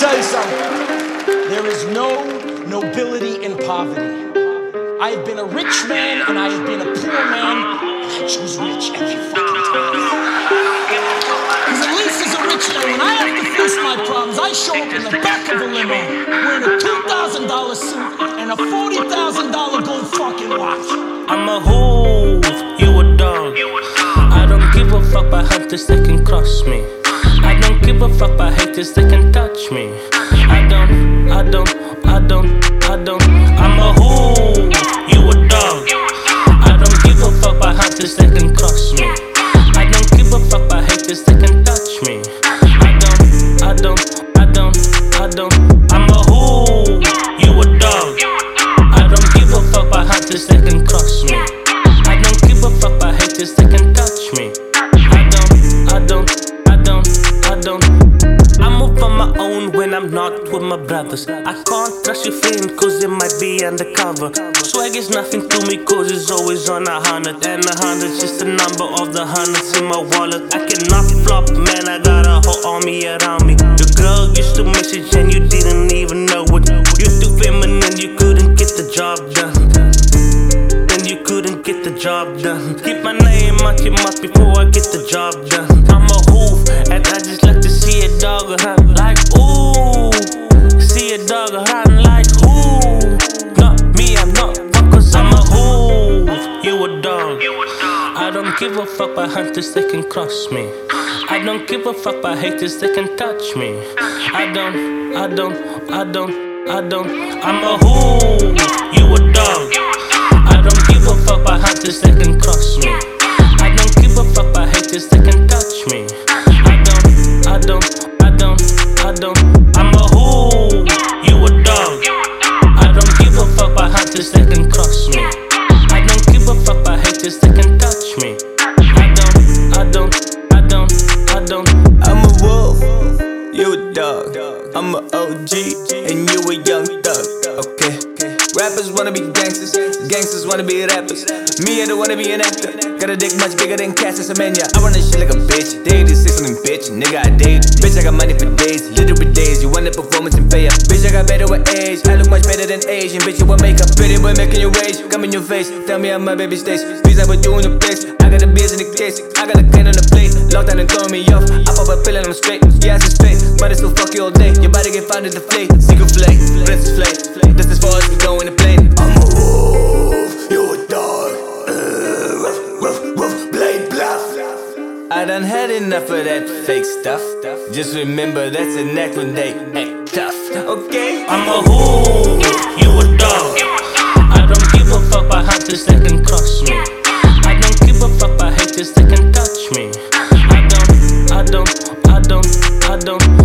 tell you something. There is no nobility in poverty. I have been a rich man and I have been a poor man. I choose rich every fucking time. Because at least as a rich man, when I have to face my problems, I show up in the back of a limo wearing a $2,000 suit and a $40,000 gold fucking watch. I'm a who, you a dog. I don't give a fuck about haters that can cross me. I don't give a fuck about haters that can touch me. I don't, I don't, I don't, I don't. I'm a who, you a dog. I don't give a fuck about haters that can cross me. I don't give a fuck about haters that when I'm not with my brothers. I can't trust your friend cause it might be undercover. Swag is nothing to me cause it's always on a hundred. And a hundred's just a number of the hundreds in my wallet. I cannot flop, man, I got a whole army around me. Your girl used to message and you didn't even know it. You're too feminine, you couldn't get the job done. Then you couldn't get the job done. Keep my name out your mouth before I get the job done. I'm a hoof, and I just like to see a dog give a fuck about hunters that can cross me. I don't give a fuck about haters they can touch me. I don't, I don't, I don't, I don't. I'm a who, you a dog. I don't give a fuck about hunters they can cross me. I don't give a fuck about haters they can touch me. I don't, I don't, I don't, I don't. I'm a who, you a dog. I don't give a fuck about hunters they can cross me. OG, and you a young thug. Okay. Rappers wanna be gangsters, gangsters wanna be rappers. Me, I don't wanna be an actor. Got a dick much bigger than Caster Semenya. I run this shit like a bitch. Dated six on bitch, nigga, I date. Bitch, I got money for days, literal days. You want the performance and pay up. Bitch, I got better with age. I look much better than Asian. Bitch, you want makeup. Pretty boy making your rage. Come in your face. Tell me how my baby stays. Please, I put you in your place. I got the beers in the case. I got a clean on the plate. Locked down and throwing me off. I pop a pill and I'm straight. Yeah, it's straight. But it's still fuck you all day. Your body get found in the flake. Secret flake. Princess flake. That's as far as we go in the plane. I'm a wolf. You a dog. Uh, ruff, ruff, ruff. Blade bluff. I done had enough of that fake stuff. Just remember that's an act when they act tough. Okay? I'm a who, you a dog. I don't give a fuck about hunters that can cross me. I don't give a fuck about haters that can touch me. I don't, I don't, I don't, I don't.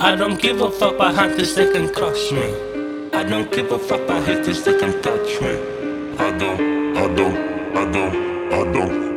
I don't give a fuck about hunters they can crush me. I don't give a fuck about haters they can touch me. I don't, I don't, I don't, I don't.